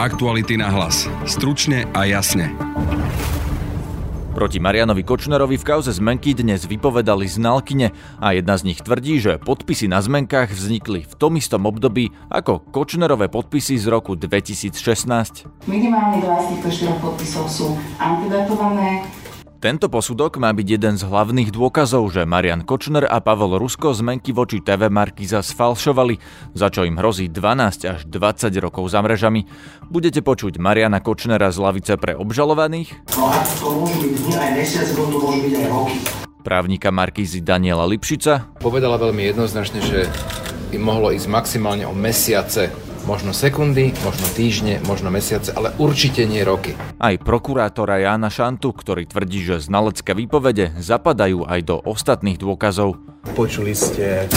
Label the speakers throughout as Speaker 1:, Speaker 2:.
Speaker 1: Aktuality na hlas. Stručne a jasne.
Speaker 2: Proti Marianovi Kočnerovi v kauze zmenky dnes vypovedali znalkyne a jedna z nich tvrdí, že podpisy na zmenkách vznikli v tom istom období ako Kočnerové podpisy z roku 2016.
Speaker 3: Minimálne 24 podpisov sú antidatované,
Speaker 2: tento posudok má byť jeden z hlavných dôkazov, že Marian Kočner a Pavel Rusko zmenky voči TV Markiza sfalšovali, za čo im hrozí 12 až 20 rokov za mrežami. Budete počuť Mariana Kočnera z lavice pre obžalovaných?
Speaker 4: No a to môžu byť dni aj mesiace, to môžu byť aj roky.
Speaker 2: Právnika Markízy Daniela Lipšica.
Speaker 5: Povedala veľmi jednoznačne, že by mohlo ísť maximálne o mesiace Možno sekundy, možno týždne, možno mesiace, ale určite nie roky.
Speaker 2: Aj prokurátora Jána Šantu, ktorý tvrdí, že znalecké výpovede zapadajú aj do ostatných dôkazov.
Speaker 6: Počuli ste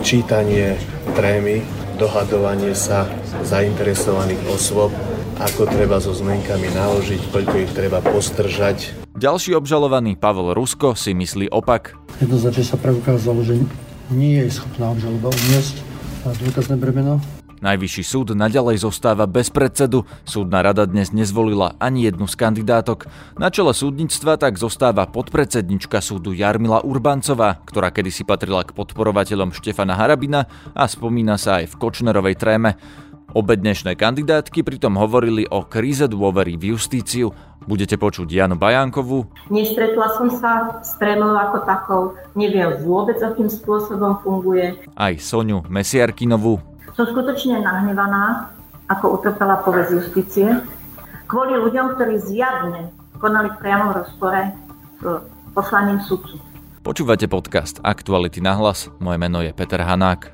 Speaker 6: čítanie trémy, dohadovanie sa zainteresovaných osôb, ako treba so zmenkami naložiť, koľko ich treba postržať.
Speaker 2: Ďalší obžalovaný Pavel Rusko si myslí opak.
Speaker 7: Jednoznačne sa preukázalo, že nie je schopná obžaloba uniesť dôkazné bremeno
Speaker 2: Najvyšší súd naďalej zostáva bez predsedu. Súdna rada dnes nezvolila ani jednu z kandidátok. Na čele súdnictva tak zostáva podpredsednička súdu Jarmila Urbancová, ktorá kedysi patrila k podporovateľom Štefana Harabina a spomína sa aj v Kočnerovej tréme. Obe dnešné kandidátky pritom hovorili o kríze dôvery v justíciu. Budete počuť Janu Bajánkovú.
Speaker 8: Nestretla som sa s trémou ako takou, neviem vôbec, akým spôsobom funguje.
Speaker 2: Aj Soniu Mesiarkinovú.
Speaker 8: Som skutočne nahnevaná, ako utrpela povesť justície, kvôli ľuďom, ktorí zjavne konali v priamom rozpore s poslaním sudcu.
Speaker 2: Počúvate podcast Aktuality na hlas. Moje meno je Peter Hanák.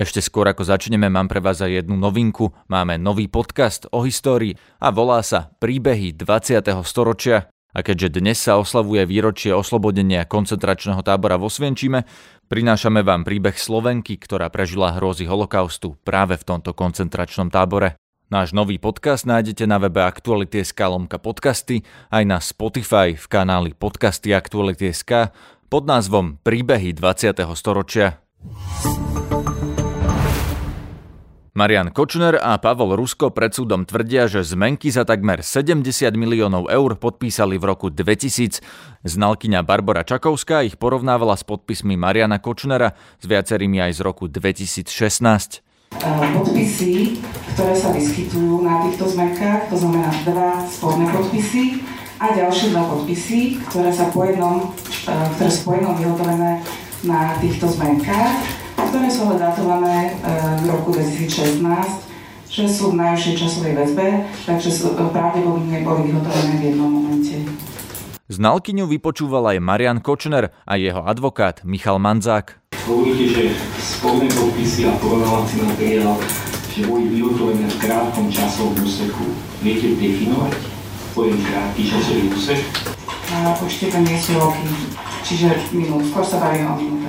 Speaker 2: Ešte skôr ako začneme, mám pre vás aj jednu novinku. Máme nový podcast o histórii a volá sa Príbehy 20. storočia. A keďže dnes sa oslavuje výročie oslobodenia koncentračného tábora vo Svienčime, prinášame vám príbeh Slovenky, ktorá prežila hrozy holokaustu práve v tomto koncentračnom tábore. Náš nový podcast nájdete na webe Aktuality.sk lomka podcasty, aj na Spotify v kanáli Podcasty Aktuality.sk pod názvom Príbehy 20. storočia. Marian Kočner a Pavol Rusko pred súdom tvrdia, že zmenky za takmer 70 miliónov eur podpísali v roku 2000. Znalkyňa Barbara Čakovská ich porovnávala s podpismi Mariana Kočnera s viacerými aj z roku 2016.
Speaker 3: Podpisy, ktoré sa vyskytujú na týchto zmenkách, to znamená dva sporné podpisy a ďalšie dva podpisy, ktoré, sa po jednom, ktoré sú po na týchto zmenkách ktoré sú ale datované e, v roku 2016, že sú v najvyššej časovej väzbe, takže sú e, pravdepodobne boli vyhotovené v jednom momente.
Speaker 2: Znalkyňu vypočúval aj Marian Kočner a jeho advokát Michal Manzák.
Speaker 4: Hovoríte, že spolné podpisy a porovnávací materiál, že boli vyhotovené v krátkom časovom úseku. Viete definovať pojem krátky časový úsek?
Speaker 3: Určite to nie sú roky, čiže minút, skôr sa bavíme o minútach.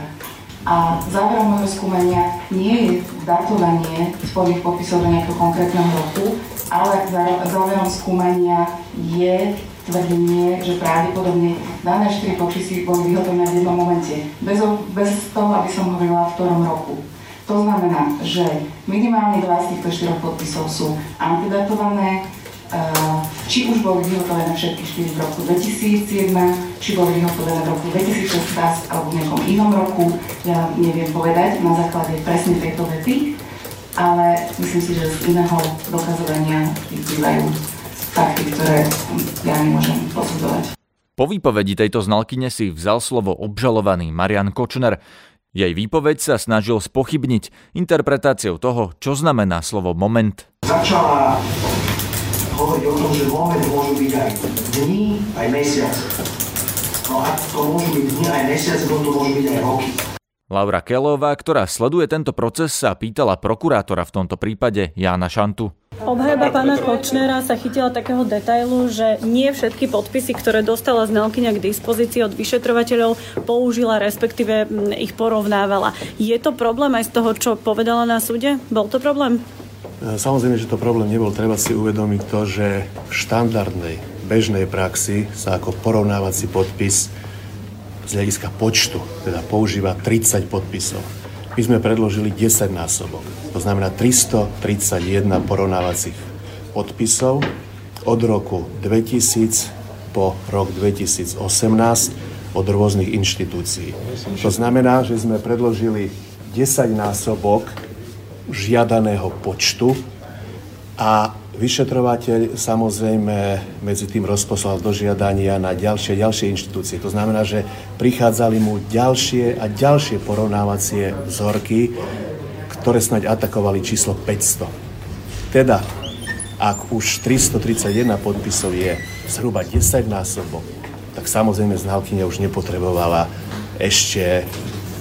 Speaker 3: A záverom môjho skúmania nie je datovanie spolných podpisov do nejakého konkrétneho roku, ale záverom skúmania je tvrdenie, že pravdepodobne dané 4 podpisy boli vyhotovené v jednom momente, bez, bez toho, aby som hovorila v ktorom roku. To znamená, že minimálne 20 týchto 4 podpisov sú antidatované, či už boli vyhotovené všetky 4 v roku 2001, či boli vyhotovené v roku 2016 alebo v nejakom inom roku, ja neviem povedať na základe presne tejto vety, ale myslím si, že z iného dokazovania vyplývajú fakty, ktoré ja nemôžem posudzovať.
Speaker 2: Po výpovedi tejto znalkyne si vzal slovo obžalovaný Marian Kočner. Jej výpoveď sa snažil spochybniť interpretáciou toho, čo znamená slovo moment.
Speaker 4: Začala hovoriť o tom, že moment môžu byť aj dní, aj mesiace. No a to môžu byť dni aj mesiace, to môžu byť aj roky.
Speaker 2: Laura Kelová, ktorá sleduje tento proces, sa pýtala prokurátora v tomto prípade Jána Šantu.
Speaker 9: Obhajba pána Kočnera sa chytila takého detailu, že nie všetky podpisy, ktoré dostala znalkyňa k dispozícii od vyšetrovateľov, použila, respektíve ich porovnávala. Je to problém aj z toho, čo povedala na súde? Bol to problém?
Speaker 6: Samozrejme, že to problém nebol. Treba si uvedomiť to, že v štandardnej, bežnej praxi sa ako porovnávací podpis z hľadiska počtu, teda používa 30 podpisov. my sme predložili 10 násobok. To znamená 331 porovnávacích podpisov od roku 2000 po rok 2018 od rôznych inštitúcií. To znamená, že sme predložili 10 násobok žiadaného počtu a vyšetrovateľ samozrejme medzi tým rozposlal dožiadania na ďalšie ďalšie inštitúcie. To znamená, že prichádzali mu ďalšie a ďalšie porovnávacie vzorky, ktoré snáď atakovali číslo 500. Teda, ak už 331 podpisov je zhruba 10 násobok, tak samozrejme znalkyňa už nepotrebovala ešte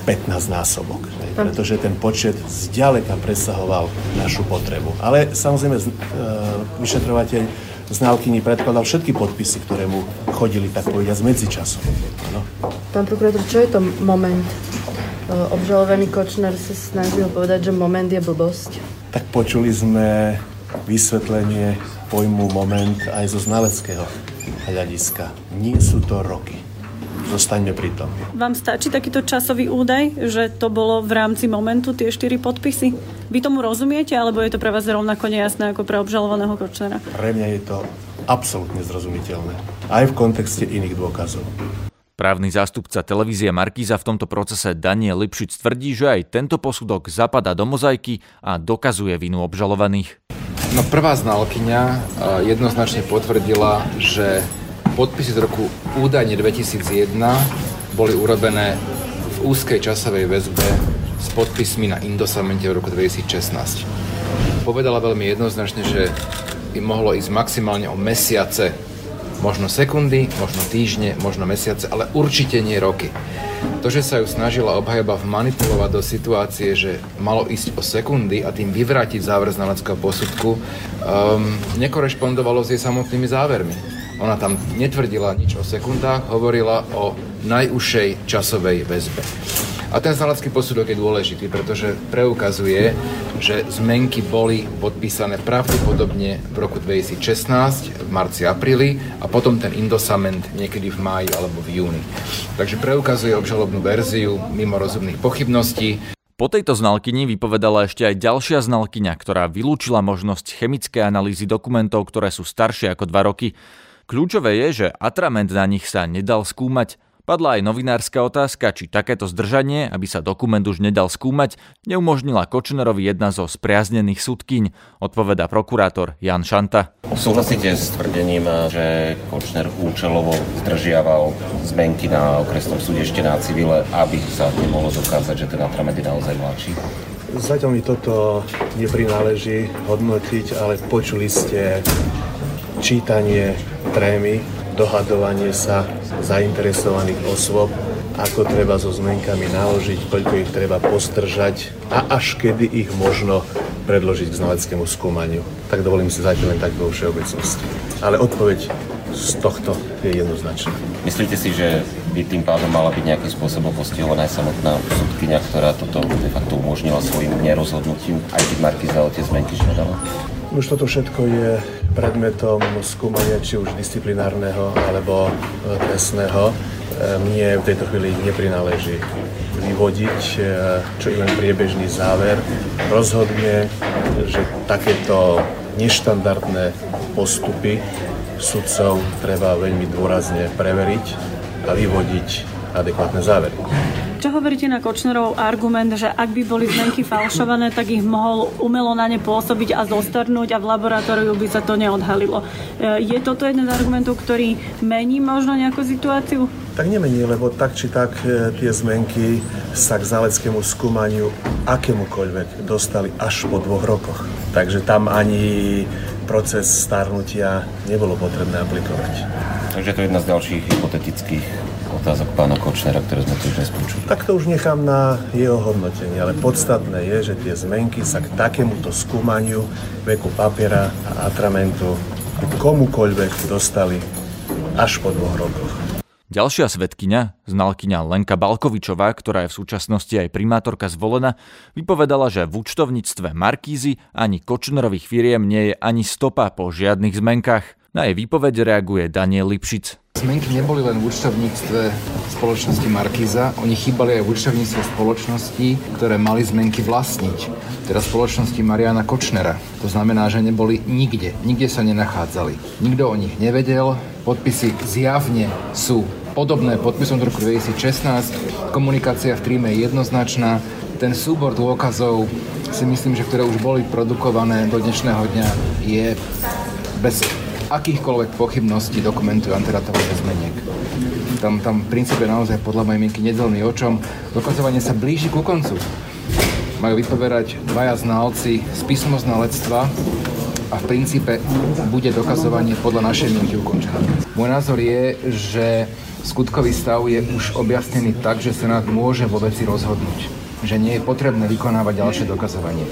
Speaker 6: 15 násobok pretože ten počet zďaleka presahoval našu potrebu. Ale samozrejme e, vyšetrovateľ znalkyni predkladal všetky podpisy, ktoré mu chodili, tak povediať, medzičasom. Ano.
Speaker 10: Pán prokurátor, čo je to moment? E, obžalovaný Kočner sa snažil povedať, že moment je blbosť.
Speaker 6: Tak počuli sme vysvetlenie pojmu moment aj zo znaleckého hľadiska. Nie sú to roky zostaňme pri tom.
Speaker 9: Vám stačí takýto časový údaj, že to bolo v rámci momentu tie štyri podpisy? Vy tomu rozumiete, alebo je to pre vás rovnako nejasné ako pre obžalovaného Kočnera?
Speaker 6: Pre mňa je to absolútne zrozumiteľné. Aj v kontexte iných dôkazov.
Speaker 2: Právny zástupca televízie Markíza v tomto procese Daniel Lipšic tvrdí, že aj tento posudok zapadá do mozaiky a dokazuje vinu obžalovaných.
Speaker 5: No prvá znalkyňa eh, jednoznačne potvrdila, že podpisy z roku údajne 2001 boli urobené v úzkej časovej väzbe s podpismi na Indosamente v roku 2016. Povedala veľmi jednoznačne, že im mohlo ísť maximálne o mesiace, možno sekundy, možno týždne, možno mesiace, ale určite nie roky. To, že sa ju snažila obhajoba vmanipulovať do situácie, že malo ísť o sekundy a tým vyvrátiť záver znaleckého posudku, um, nekorešpondovalo s jej samotnými závermi. Ona tam netvrdila nič o sekundách, hovorila o najúžšej časovej väzbe. A ten znalecký posudok je dôležitý, pretože preukazuje, že zmenky boli podpísané pravdepodobne v roku 2016, v marci, apríli a potom ten indosament niekedy v máji alebo v júni. Takže preukazuje obžalobnú verziu mimo rozumných pochybností.
Speaker 2: Po tejto znalkyni vypovedala ešte aj ďalšia znalkyňa, ktorá vylúčila možnosť chemické analýzy dokumentov, ktoré sú staršie ako 2 roky. Kľúčové je, že atrament na nich sa nedal skúmať. Padla aj novinárska otázka, či takéto zdržanie, aby sa dokument už nedal skúmať, neumožnila Kočnerovi jedna zo spriaznených sudkyň, odpoveda prokurátor Jan Šanta.
Speaker 11: Súhlasíte s tvrdením, že Kočner účelovo zdržiaval zmenky na okresnom súde ešte na civile, aby sa nemohlo dokázať, že ten atrament je naozaj mladší?
Speaker 6: Zatiaľ mi toto neprináleží hodnotiť, ale počuli ste čítanie trémy, dohadovanie sa zainteresovaných osôb, ako treba so zmenkami naložiť, koľko ich treba postržať a až kedy ich možno predložiť k znaleckému skúmaniu. Tak dovolím si zatiaľ len tak vo všeobecnosti. Ale odpoveď z tohto je jednoznačná.
Speaker 11: Myslíte si, že by tým pádom mala byť nejakým spôsobom postihovaná aj samotná sudkynia, ktorá toto de facto umožnila svojim nerozhodnutím, aj keď Markiza o tie zmenky žiadala?
Speaker 6: Už toto všetko je predmetom skúmania či už disciplinárneho alebo e, trestného. E, mne v tejto chvíli neprináleží vyvodiť e, čo i len priebežný záver. Rozhodne, že takéto neštandardné postupy sudcov treba veľmi dôrazne preveriť a vyvodiť adekvátne závery.
Speaker 9: Čo hovoríte na Kočnerov argument, že ak by boli zmenky falšované, tak ich mohol umelo na ne pôsobiť a zostarnúť a v laboratóriu by sa to neodhalilo. E, je toto jeden z argumentov, ktorý mení možno nejakú situáciu?
Speaker 6: Tak nemení, lebo tak či tak e, tie zmenky sa k záleckému skúmaniu akémukoľvek dostali až po dvoch rokoch. Takže tam ani proces starnutia nebolo potrebné aplikovať.
Speaker 11: Takže to je jedna z ďalších hypotetických otázok pána Kočnera, ktoré sme tu dnes počuli.
Speaker 6: Tak to už nechám na jeho hodnotenie, ale podstatné je, že tie zmenky sa k takémuto skúmaniu veku papiera a atramentu komukoľvek dostali až po dvoch rokoch.
Speaker 2: Ďalšia svetkyňa, znalkyňa Lenka Balkovičová, ktorá je v súčasnosti aj primátorka zvolená, vypovedala, že v účtovníctve Markízy ani Kočnerových firiem nie je ani stopa po žiadnych zmenkách. Na jej výpoveď reaguje Daniel Lipšic.
Speaker 5: Zmenky neboli len v účtovníctve spoločnosti Markiza, oni chýbali aj v účtovníctve spoločnosti, ktoré mali zmenky vlastniť, teda spoločnosti Mariana Kočnera. To znamená, že neboli nikde, nikde sa nenachádzali. Nikto o nich nevedel, podpisy zjavne sú podobné podpisom z roku 2016, komunikácia v tríme je jednoznačná, ten súbor dôkazov si myslím, že ktoré už boli produkované do dnešného dňa je bez akýchkoľvek pochybností dokumentuje antiratový zmeniek. Tam, tam v princípe naozaj podľa mojej mienky nedelný očom. Dokazovanie sa blíži ku koncu. Majú vypoverať dvaja znalci z písmoznalectva a v princípe bude dokazovanie podľa našej mienky ukončené. Môj názor je, že skutkový stav je už objasnený tak, že Senát môže vo veci rozhodnúť. Že nie je potrebné vykonávať ďalšie dokazovanie.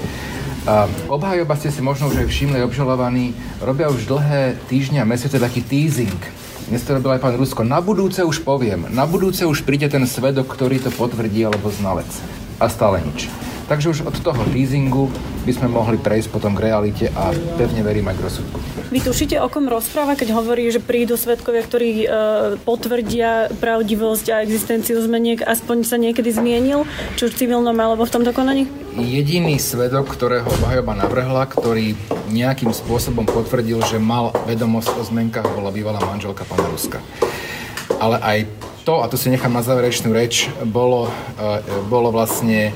Speaker 5: Obhajoba ste si možno už aj všimli, obžalovaní robia už dlhé týždňa, mesiace taký teasing. Dnes to robil aj pán Rusko. Na budúce už poviem, na budúce už príde ten svedok, ktorý to potvrdí, alebo znalec. A stále nič. Takže už od toho teasingu by sme mohli prejsť potom k realite a pevne verím aj k rozsudku.
Speaker 9: Vy tušíte, o kom rozpráva, keď hovorí, že prídu svetkovia, ktorí e, potvrdia pravdivosť a existenciu zmeniek, aspoň sa niekedy zmienil, či už civilnom alebo v tomto konaní?
Speaker 5: Jediný svedok, ktorého obhajoba navrhla, ktorý nejakým spôsobom potvrdil, že mal vedomosť o zmenkách, bola bývalá manželka pána Ruska. Ale aj to, a tu si nechám na záverečnú reč, bolo, e, bolo vlastne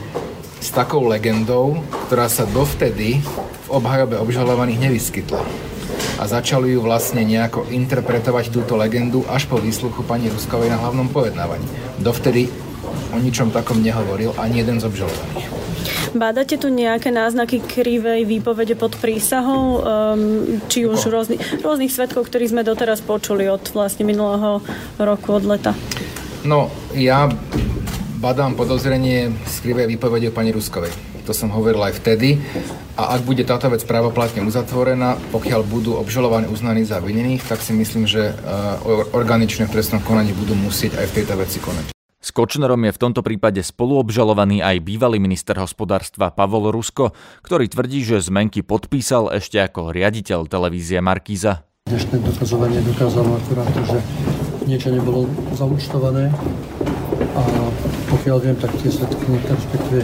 Speaker 5: s takou legendou, ktorá sa dovtedy v obhajobe obžalovaných nevyskytla. A začali ju vlastne nejako interpretovať túto legendu až po výsluchu pani Ruskovej na hlavnom pojednávaní. Dovtedy o ničom takom nehovoril ani jeden z obžalovaných.
Speaker 9: Bádate tu nejaké náznaky krivej výpovede pod prísahou, um, či už rôzny, rôznych svetkov, ktorých sme doteraz počuli od vlastne minulého roku, od leta?
Speaker 5: No, ja badám podozrenie z krivej výpovede pani Ruskovej. To som hovoril aj vtedy. A ak bude táto vec právoplatne uzatvorená, pokiaľ budú obžalovaní uznaní za vinnených, tak si myslím, že uh, organične v trestnom konaní budú musieť aj v tejto veci konať.
Speaker 2: S Kočnerom je v tomto prípade spoluobžalovaný aj bývalý minister hospodárstva Pavol Rusko, ktorý tvrdí, že zmenky podpísal ešte ako riaditeľ televízie Markíza.
Speaker 7: Dnešné dokazovanie dokázalo akurát to, že niečo nebolo zaučtované pokiaľ viem, tak tie svetky, respektíve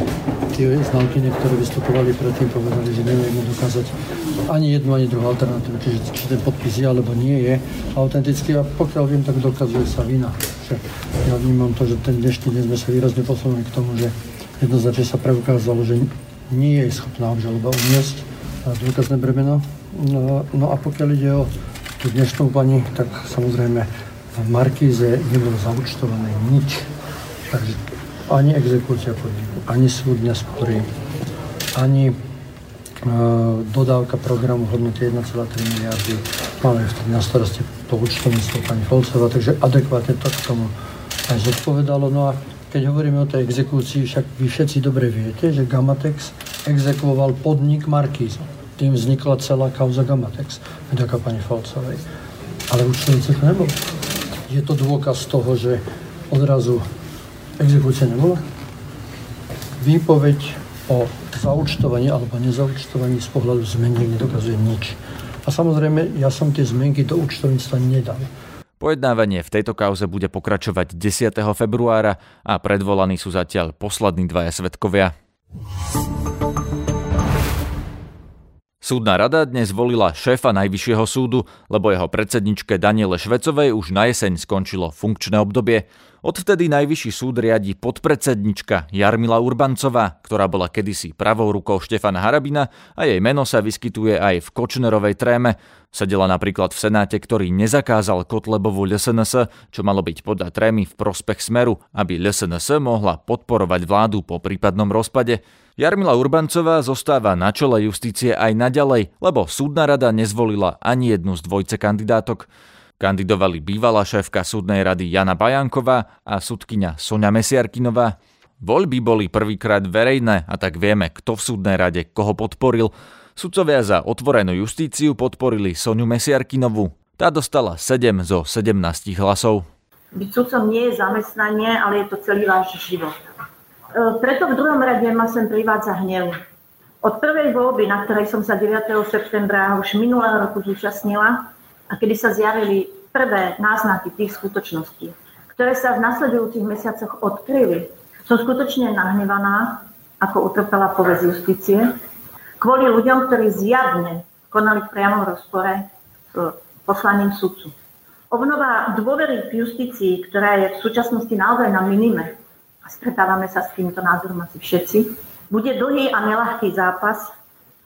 Speaker 7: tie znalky, ktoré vystupovali predtým, povedali, že nevieme dokázať ani jednu, ani druhú alternatívu, čiže či ten podpis je alebo nie je autentický a pokiaľ viem, tak dokazuje sa vina. Že ja vnímam to, že ten dnešný deň sme sa výrazne posunuli k tomu, že jednoznačne sa preukázalo, že nie je schopná obžaloba uniesť dôkazné bremeno. No, no a pokiaľ ide o tú dnešnú pani, tak samozrejme v Markíze nebolo zaučtované nič. Takže ani exekúcia podniku, ani súdne spory, ani e, dodávka programu hodnoty 1,3 miliardy. Máme vtedy na starosti to účtovníctvo pani Folcová, takže adekvátne to k tomu aj zodpovedalo. No a keď hovoríme o tej exekúcii, však vy všetci dobre viete, že Gamatex exekvoval podnik Markíza. Tým vznikla celá kauza Gamatex, vďaka pani Folcovej. Ale účtovníci to nebolo. Je to dôkaz toho, že odrazu exekúcia nebola. Výpoveď o zaučtovaní alebo nezaučtovaní z pohľadu zmeniek nedokazuje nič. A samozrejme, ja som tie zmenky do účtovníctva nedal.
Speaker 2: Pojednávanie v tejto kauze bude pokračovať 10. februára a predvolaní sú zatiaľ poslední dvaja svetkovia. Súdna rada dnes volila šéfa Najvyššieho súdu, lebo jeho predsedničke Daniele Švecovej už na jeseň skončilo funkčné obdobie. Odvtedy Najvyšší súd riadi podpredsednička Jarmila Urbancová, ktorá bola kedysi pravou rukou Štefana Harabina a jej meno sa vyskytuje aj v Kočnerovej tréme. Sedela napríklad v Senáte, ktorý nezakázal Kotlebovú LSNS, čo malo byť podľa trémy v prospech Smeru, aby LSNS mohla podporovať vládu po prípadnom rozpade. Jarmila Urbancová zostáva na čele justície aj naďalej, lebo súdna rada nezvolila ani jednu z dvojce kandidátok. Kandidovali bývalá šéfka súdnej rady Jana Bajanková a súdkyňa Sonia Mesiarkinová. Voľby boli prvýkrát verejné a tak vieme, kto v súdnej rade koho podporil. Sudcovia za otvorenú justíciu podporili Soniu Mesiarkinovú. Tá dostala 7 zo 17 hlasov.
Speaker 8: Byť sudcom nie je zamestnanie, ale je to celý váš život. E, preto v druhom rade ma sem privádza hnev. Od prvej voľby, na ktorej som sa 9. septembra už minulého roku zúčastnila, a kedy sa zjavili prvé náznaky tých skutočností, ktoré sa v nasledujúcich mesiacoch odkryli, som skutočne nahnevaná, ako utrpela povesť justície, kvôli ľuďom, ktorí zjavne konali v priamom rozpore s poslaním sudcu. Obnova dôvery v justícii, ktorá je v súčasnosti naozaj na minime, a stretávame sa s týmto názorom asi všetci, bude dlhý a nelahký zápas,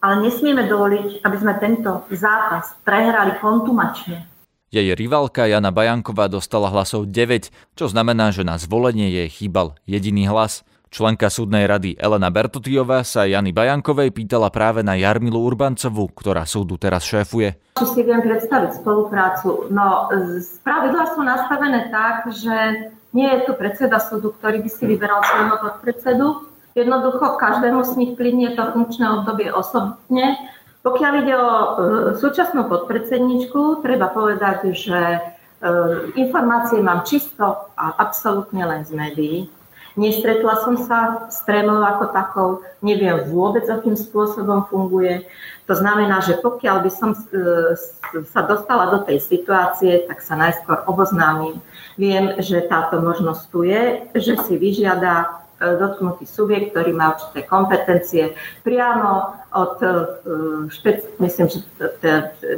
Speaker 8: ale nesmieme dovoliť, aby sme tento zápas prehrali kontumačne.
Speaker 2: Jej rivalka Jana Bajanková dostala hlasov 9, čo znamená, že na zvolenie jej chýbal jediný hlas – Členka súdnej rady Elena Bertotiová sa Jany Bajankovej pýtala práve na Jarmilu Urbancovu, ktorá súdu teraz šéfuje.
Speaker 8: Či si viem predstaviť spoluprácu? No, pravidlá sú nastavené tak, že nie je tu predseda súdu, ktorý by si vyberal svojho podpredsedu. Jednoducho každému z nich plynnie to funkčné obdobie osobne. Pokiaľ ide o e, súčasnú podpredsedničku, treba povedať, že e, informácie mám čisto a absolútne len z médií. Nestretla som sa s trémou ako takou, neviem vôbec, akým spôsobom funguje. To znamená, že pokiaľ by som e, sa dostala do tej situácie, tak sa najskôr oboznámim. Viem, že táto možnosť tu je, že si vyžiada dotknutý subjekt, ktorý má určité kompetencie priamo od, e, myslím, že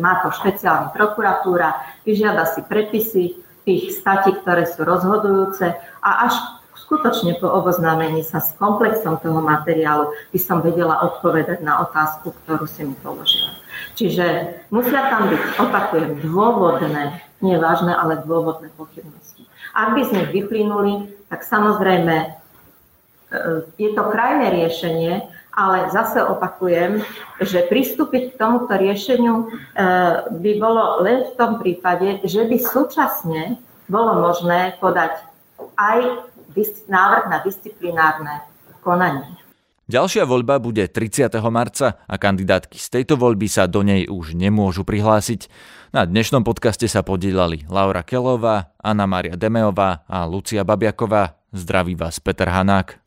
Speaker 8: má to špeciálna prokuratúra, vyžiada si prepisy tých statí, ktoré sú rozhodujúce a až skutočne po oboznámení sa s komplexom toho materiálu by som vedela odpovedať na otázku, ktorú si mi položila. Čiže musia tam byť, opakujem, dôvodné, nie vážne, ale dôvodné pochybnosti. Ak by z nich vyplynuli, tak samozrejme e, je to krajné riešenie, ale zase opakujem, že pristúpiť k tomuto riešeniu e, by bolo len v tom prípade, že by súčasne bolo možné podať aj návrh na disciplinárne konanie.
Speaker 2: Ďalšia voľba bude 30. marca a kandidátky z tejto voľby sa do nej už nemôžu prihlásiť. Na dnešnom podcaste sa podielali Laura Kelová, Anna Maria Demeová a Lucia Babiaková. Zdraví vás Peter Hanák.